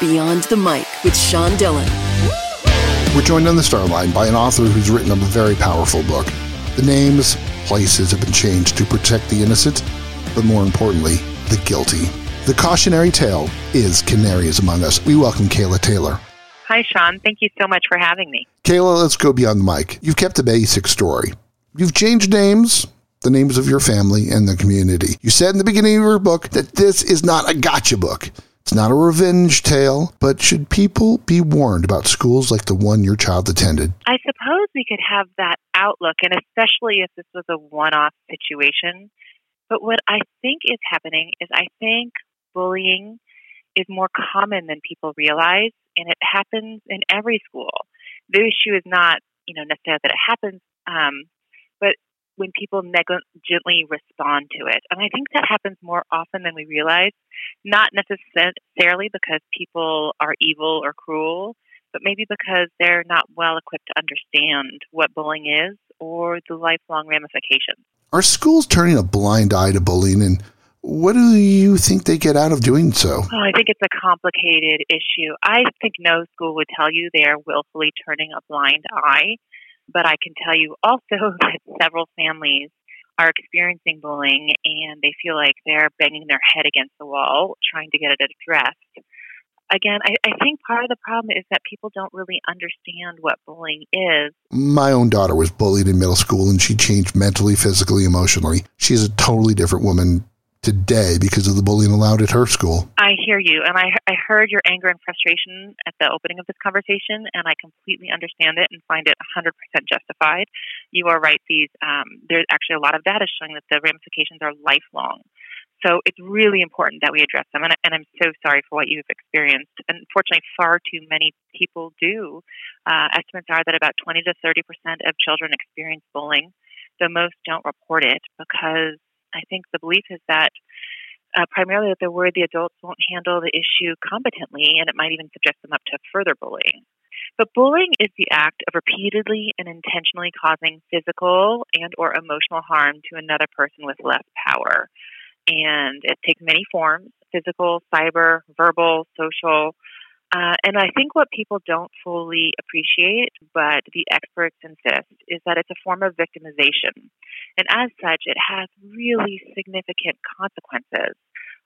Beyond the Mic with Sean Dillon. We're joined on the star line by an author who's written a very powerful book. The names, places have been changed to protect the innocent, but more importantly, the guilty. The cautionary tale is Canaries Among Us. We welcome Kayla Taylor. Hi, Sean. Thank you so much for having me. Kayla, let's go beyond the mic. You've kept a basic story. You've changed names, the names of your family and the community. You said in the beginning of your book that this is not a gotcha book. It's not a revenge tale, but should people be warned about schools like the one your child attended? I suppose we could have that outlook, and especially if this was a one off situation. But what I think is happening is I think bullying is more common than people realize, and it happens in every school. The issue is not, you know, necessarily that it happens, um, but when people negligently respond to it. And I think that happens more often than we realize, not necessarily because people are evil or cruel, but maybe because they're not well equipped to understand what bullying is or the lifelong ramifications. Are schools turning a blind eye to bullying and what do you think they get out of doing so? Oh, I think it's a complicated issue. I think no school would tell you they are willfully turning a blind eye. But I can tell you also that several families are experiencing bullying and they feel like they're banging their head against the wall trying to get it addressed. Again, I, I think part of the problem is that people don't really understand what bullying is. My own daughter was bullied in middle school and she changed mentally, physically, emotionally. She's a totally different woman today because of the bullying allowed at her school. I hear you, and I, I heard your anger and frustration at the opening of this conversation, and I completely understand it and find it 100% justified. You are right, these um, there's actually a lot of data showing that the ramifications are lifelong. So it's really important that we address them, and, and I'm so sorry for what you've experienced. Unfortunately, far too many people do. Uh, estimates are that about 20 to 30 percent of children experience bullying. The most don't report it because I think the belief is that uh, primarily that they're worried the adults won't handle the issue competently and it might even subject them up to further bullying. But bullying is the act of repeatedly and intentionally causing physical and or emotional harm to another person with less power. And it takes many forms, physical, cyber, verbal, social, uh, and I think what people don't fully appreciate, but the experts insist, is that it's a form of victimization. And as such, it has really significant consequences.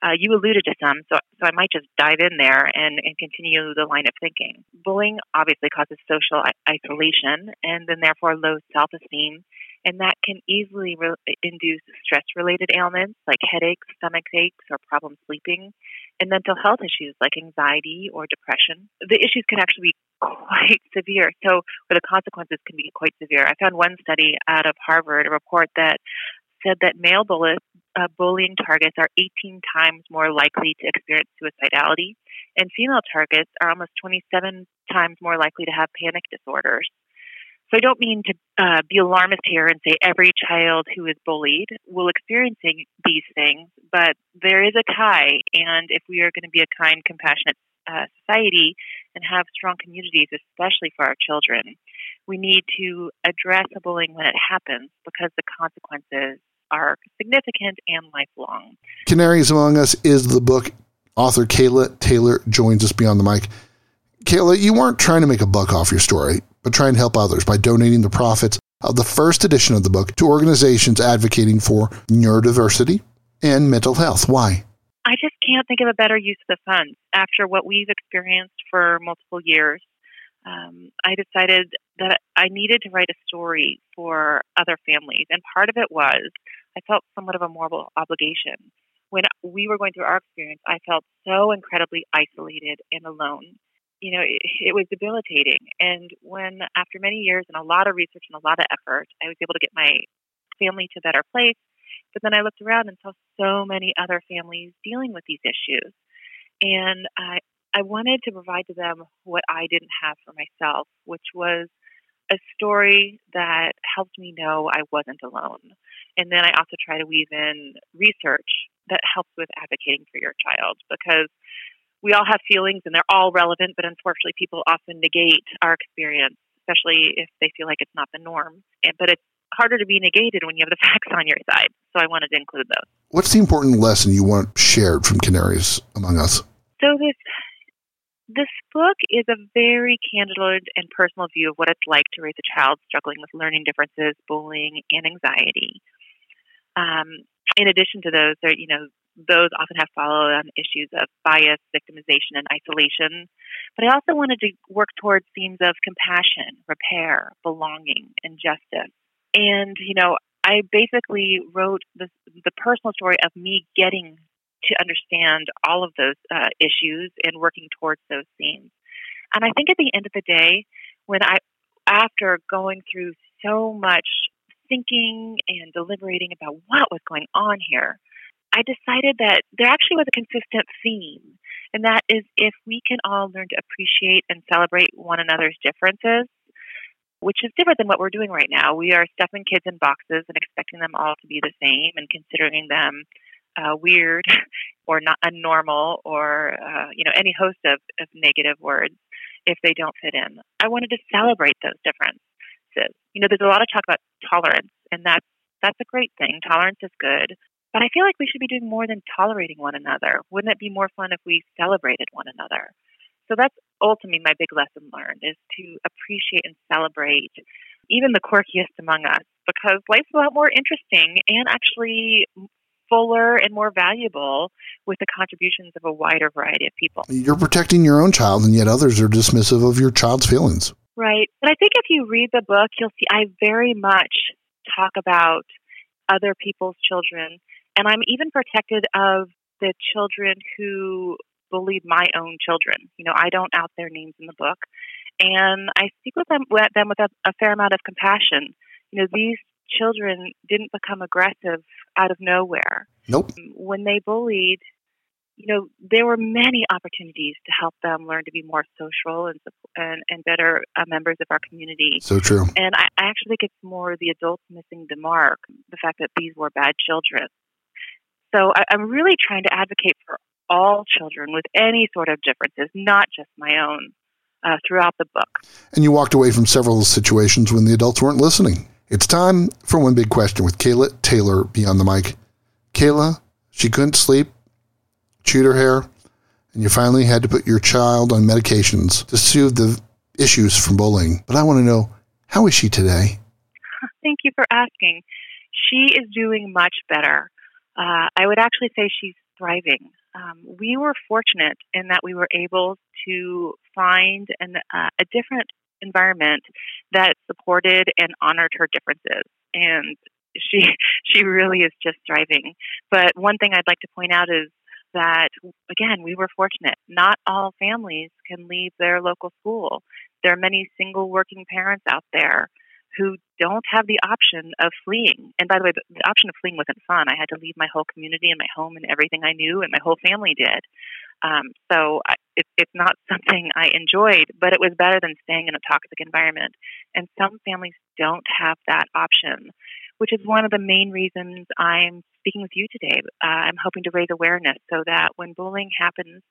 Uh, you alluded to some, so, so I might just dive in there and, and continue the line of thinking. Bullying obviously causes social isolation and then therefore low self esteem and that can easily re- induce stress related ailments like headaches, stomach aches, or problems sleeping, and mental health issues like anxiety or depression. The issues can actually be quite severe, so the consequences can be quite severe. I found one study out of Harvard, a report that said that male uh, bullying targets are 18 times more likely to experience suicidality, and female targets are almost 27 times more likely to have panic disorders. So I don't mean to uh, be alarmist here and say every child who is bullied will experience these things, but there is a tie. And if we are going to be a kind, compassionate uh, society and have strong communities, especially for our children, we need to address the bullying when it happens because the consequences are significant and lifelong. Canaries Among Us is the book. Author Kayla Taylor joins us beyond the mic. Kayla, you weren't trying to make a buck off your story but try and help others by donating the profits of the first edition of the book to organizations advocating for neurodiversity and mental health. Why? I just can't think of a better use of the funds. After what we've experienced for multiple years, um, I decided that I needed to write a story for other families. And part of it was I felt somewhat of a moral obligation. When we were going through our experience, I felt so incredibly isolated and alone you know, it, it was debilitating. And when, after many years and a lot of research and a lot of effort, I was able to get my family to a better place. But then I looked around and saw so many other families dealing with these issues. And I, I wanted to provide to them what I didn't have for myself, which was a story that helped me know I wasn't alone. And then I also try to weave in research that helps with advocating for your child because we all have feelings and they're all relevant, but unfortunately, people often negate our experience, especially if they feel like it's not the norm. And, but it's harder to be negated when you have the facts on your side. So I wanted to include those. What's the important lesson you want shared from Canaries among us? So this book is a very candid and personal view of what it's like to raise a child struggling with learning differences, bullying, and anxiety. Um, in addition to those, there, you know, those often have follow-on issues of bias, victimization, and isolation. But I also wanted to work towards themes of compassion, repair, belonging, and justice. And you know, I basically wrote the, the personal story of me getting to understand all of those uh, issues and working towards those themes. And I think at the end of the day, when I, after going through so much thinking and deliberating about what was going on here, I decided that there actually was a consistent theme, and that is if we can all learn to appreciate and celebrate one another's differences, which is different than what we're doing right now. We are stuffing kids in boxes and expecting them all to be the same and considering them uh, weird or not unnormal or uh, you know any host of, of negative words if they don't fit in. I wanted to celebrate those differences. You know, there's a lot of talk about tolerance, and that's that's a great thing. Tolerance is good, but I feel like we should be doing more than tolerating one another. Wouldn't it be more fun if we celebrated one another? So that's ultimately my big lesson learned is to appreciate and celebrate even the quirkiest among us because life's a lot more interesting and actually fuller and more valuable with the contributions of a wider variety of people. You're protecting your own child, and yet others are dismissive of your child's feelings. Right. But I think if you read the book, you'll see I very much talk about other people's children, and I'm even protected of the children who bullied my own children. You know, I don't out their names in the book, and I speak with them with them with a, a fair amount of compassion. You know, these children didn't become aggressive out of nowhere. Nope. When they bullied, you know, there were many opportunities to help them learn to be more social and and, and better uh, members of our community. So true. And I, I actually think it's more the adults missing the mark, the fact that these were bad children. So I, I'm really trying to advocate for all children with any sort of differences, not just my own, uh, throughout the book. And you walked away from several situations when the adults weren't listening. It's time for one big question with Kayla Taylor beyond the mic. Kayla, she couldn't sleep, chewed her hair, and you finally had to put your child on medications to soothe the issues from bullying. But I want to know, how is she today? Thank you for asking. She is doing much better. Uh, I would actually say she's thriving. Um, we were fortunate in that we were able to find an, uh, a different environment that supported and honored her differences. And she she really is just thriving. But one thing I'd like to point out is that again, we were fortunate. Not all families can leave their local school. There are many single working parents out there who don't have the option of fleeing. And by the way, the option of fleeing wasn't fun. I had to leave my whole community and my home and everything I knew, and my whole family did. Um, so I, it, it's not something I enjoyed, but it was better than staying in a toxic environment. And some families don't have that option, which is one of the main reasons I'm speaking with you today. Uh, I'm hoping to raise awareness so that when bullying happens,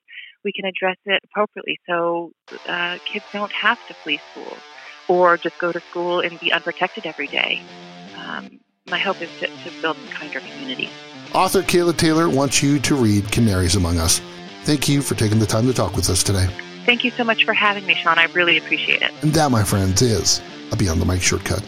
we can address it appropriately so uh, kids don't have to flee schools or just go to school and be unprotected every day. Um, my hope is to, to build a kinder community. Author Kayla Taylor wants you to read Canaries Among Us. Thank you for taking the time to talk with us today. Thank you so much for having me, Sean. I really appreciate it. And that, my friends, is a Beyond the Mic shortcut.